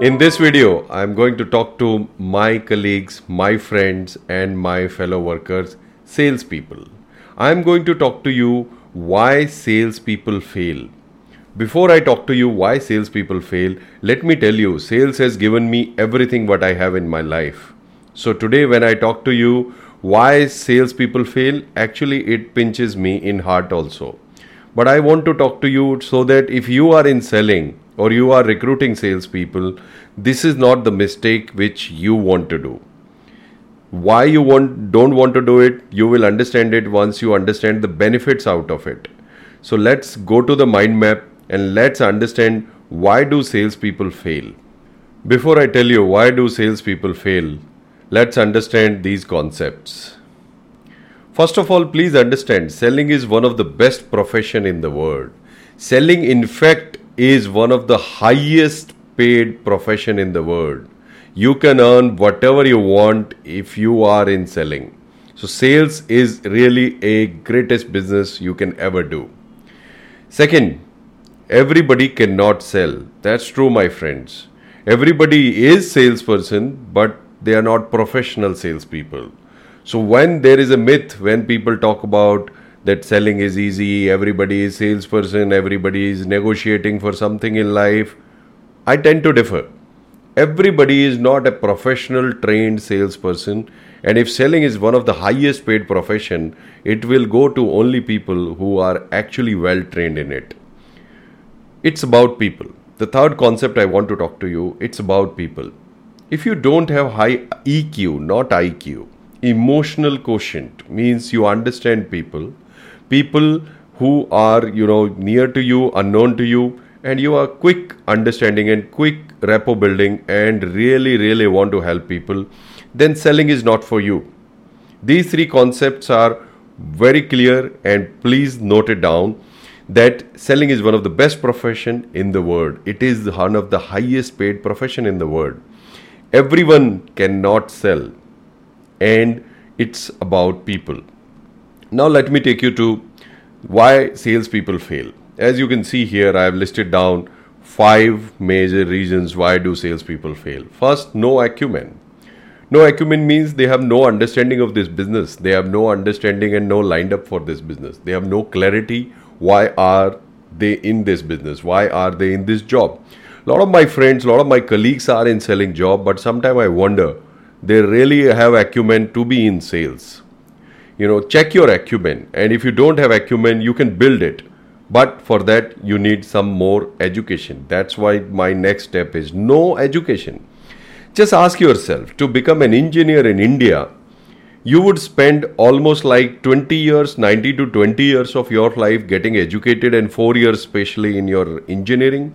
In this video, I'm going to talk to my colleagues, my friends, and my fellow workers, salespeople. I'm going to talk to you why salespeople fail. Before I talk to you why salespeople fail, let me tell you, sales has given me everything what I have in my life. So today, when I talk to you why salespeople fail, actually it pinches me in heart also. But I want to talk to you so that if you are in selling, or you are recruiting salespeople, this is not the mistake which you want to do. Why you want don't want to do it, you will understand it once you understand the benefits out of it. So let's go to the mind map and let's understand why do salespeople fail. Before I tell you why do salespeople fail, let's understand these concepts. First of all, please understand selling is one of the best profession in the world. Selling, in fact, is one of the highest paid profession in the world. You can earn whatever you want if you are in selling. So sales is really a greatest business you can ever do. Second, everybody cannot sell. That's true my friends. Everybody is salesperson but they are not professional salespeople. So when there is a myth when people talk about that selling is easy, everybody is salesperson, everybody is negotiating for something in life. I tend to differ. Everybody is not a professional trained salesperson and if selling is one of the highest paid profession, it will go to only people who are actually well trained in it. It's about people. The third concept I want to talk to you, it's about people. If you don't have high EQ, not IQ, emotional quotient means you understand people people who are you know near to you unknown to you and you are quick understanding and quick rapport building and really really want to help people then selling is not for you. These three concepts are very clear and please note it down that selling is one of the best profession in the world. It is one of the highest paid profession in the world. Everyone cannot sell and it's about people now let me take you to why salespeople fail. As you can see here, I have listed down five major reasons why do salespeople fail. First, no acumen. No acumen means they have no understanding of this business. They have no understanding and no lined up for this business. They have no clarity. Why are they in this business? Why are they in this job? A lot of my friends, a lot of my colleagues are in selling job, but sometimes I wonder they really have acumen to be in sales you know check your acumen. And if you don't have acumen you can build it. But for that you need some more education. That's why my next step is no education. Just ask yourself to become an engineer in india you would spend almost like 20 years 90 to 20 years of your life getting educated and 4 years especially in your engineering.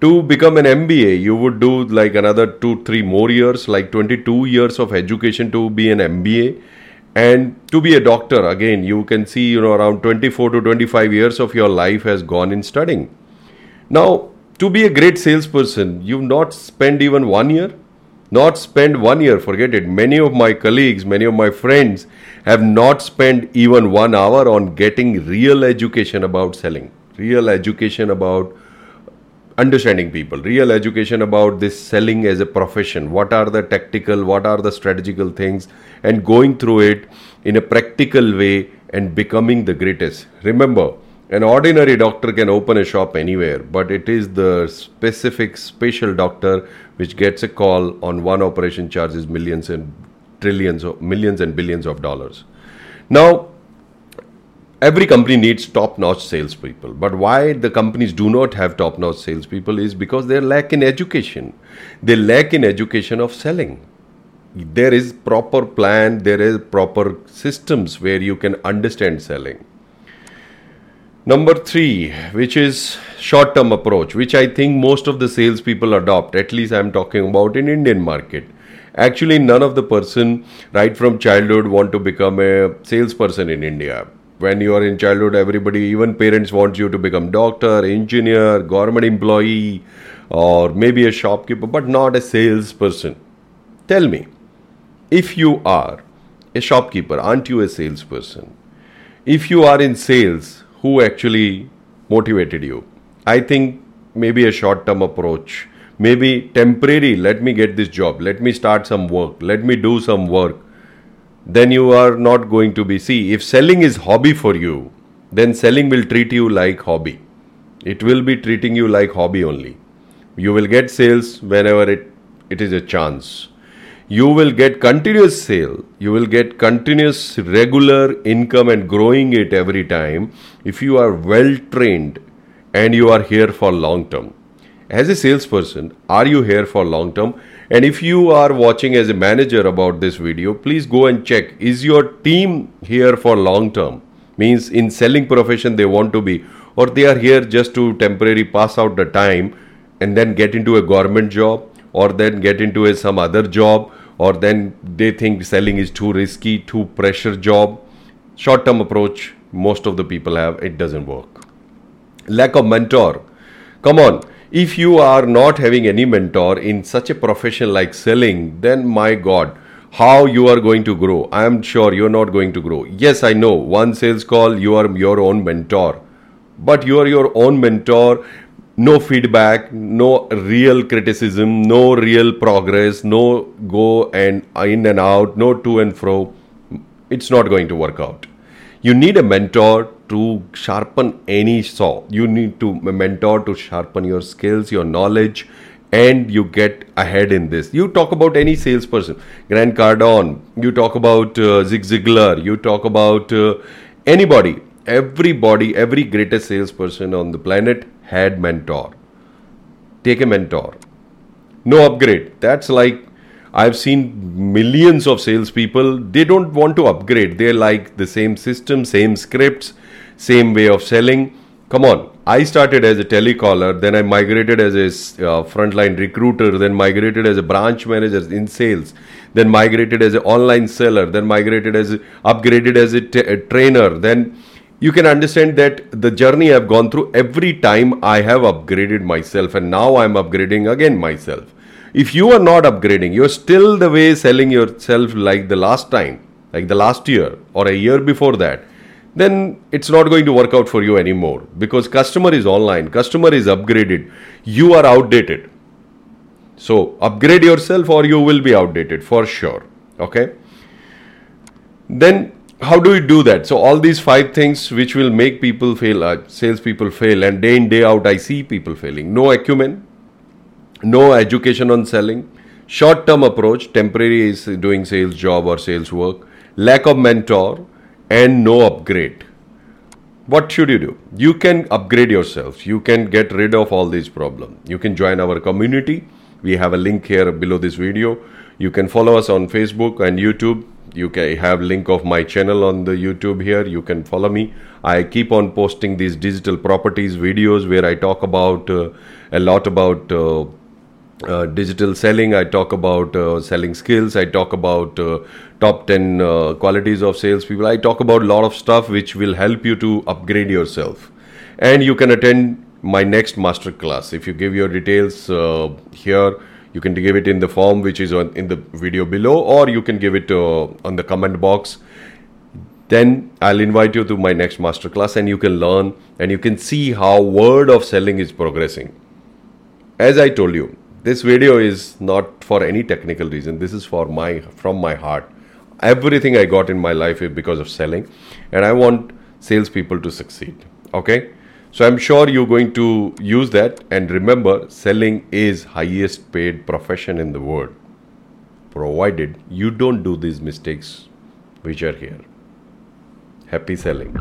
To become an mba you would do like another 2 3 more years like 22 years of education to be an mba and to be a doctor again you can see you know around 24 to 25 years of your life has gone in studying. Now to be a great salesperson you've not spent even one year. Not spend one year forget it. Many of my colleagues many of my friends have not spent even one hour on getting real education about selling. Real education about understanding people real education about this selling as a profession. What are the tactical what are the strategical things and going through it in a practical way and becoming the greatest. Remember an ordinary doctor can open a shop anywhere but it is the specific special doctor which gets a call on one operation charges millions and trillions of millions and billions of dollars. Now every company needs top-notch salespeople. But why the companies do not have top-notch salespeople is because they lack in education. They lack in education of selling. There is proper plan, there is proper systems where you can understand selling. Number three, which is short-term approach, which I think most of the salespeople adopt. At least I'm talking about in Indian market. Actually, none of the person right from childhood want to become a salesperson in India when you are in childhood everybody even parents want you to become doctor engineer government employee or maybe a shopkeeper but not a salesperson. Tell me if you are a shopkeeper aren't you a salesperson? If you are in sales who actually motivated you? I think maybe a short term approach maybe temporary, let me get this job, let me start some work, let me do some work, then you are not going to be. See, if selling is hobby for you, then selling will treat you like hobby. It will be treating you like hobby only. You will get sales whenever it, it is a chance. You will get continuous sale. You will get continuous regular income and growing it every time if you are well trained and you are here for long term. As a salesperson, are you here for long term? And if you are watching as a manager about this video, please go and check is your team here for long term? Means in selling profession they want to be or they are here just to temporarily pass out the time and then get into a government job or then get into a, some other job or then they think selling is too risky, too pressure job. Short term approach most of the people have it doesn't work. Lack of mentor. Come on, if you are not having any mentor in such a profession like selling, then my God, how you are going to grow? I am sure you're not going to grow. Yes, I know one sales call, you are your own mentor, but you are your own mentor. No feedback, no real criticism, no real progress, no go and in and out, no to and fro. It's not going to work out. You need a mentor to sharpen any saw. You need to mentor to sharpen your skills, your knowledge, and you get ahead in this. You talk about any salesperson, Grant Cardone. You talk about uh, Zig Ziglar. You talk about uh, anybody. Everybody, every greatest salesperson on the planet had mentor. Take a mentor. No upgrade. That's like I've seen millions of salespeople. They don't want to upgrade. They're like the same system, same scripts, same way of selling. Come on. I started as a telecaller, then I migrated as a uh, frontline recruiter, then migrated as a branch manager in sales, then migrated as an online seller, then migrated as a, upgraded as a, t- a trainer. Then you can understand that the journey I've gone through every time I have upgraded myself, and now I'm upgrading again myself. If you are not upgrading, you're still the way selling yourself like the last time, like the last year or a year before that then it's not going to work out for you anymore. Because customer is online customer is upgraded you are outdated. So upgrade yourself or you will be outdated for sure okay? Then how do you do that? So all these five things which will make people fail uh, salespeople fail and day in day out i see people failing. No acumen no education on selling short term approach temporary is doing sales job or sales work lack of mentor and no upgrade. What should you do? You can upgrade yourself. You can get rid of all these problems. You can join our community. We have a link here below this video. You can follow us on Facebook and YouTube. You can have link of my channel on the YouTube here. You can follow me. I keep on posting these digital properties videos where I talk about uh, a lot about uh, uh, digital selling i talk about uh, selling skills. I talk about uh, top 10 uh, qualities of salespeople. I talk about a lot of stuff which will help you to upgrade yourself. And you can attend my next master class if you give your details uh, here you can give it in the form which is on, in the video below or you can give it on the comment box. Then i'll invite you to my next master class and you can learn and you can see how word of selling is progressing. As i told you this video is not for any technical reason. This is for my from my heart. Everything i got in my life is because of selling and i want salespeople to succeed okay? So i'm sure you're going to use that and remember selling is highest paid profession in the world provided you don't do these mistakes which are here. Happy selling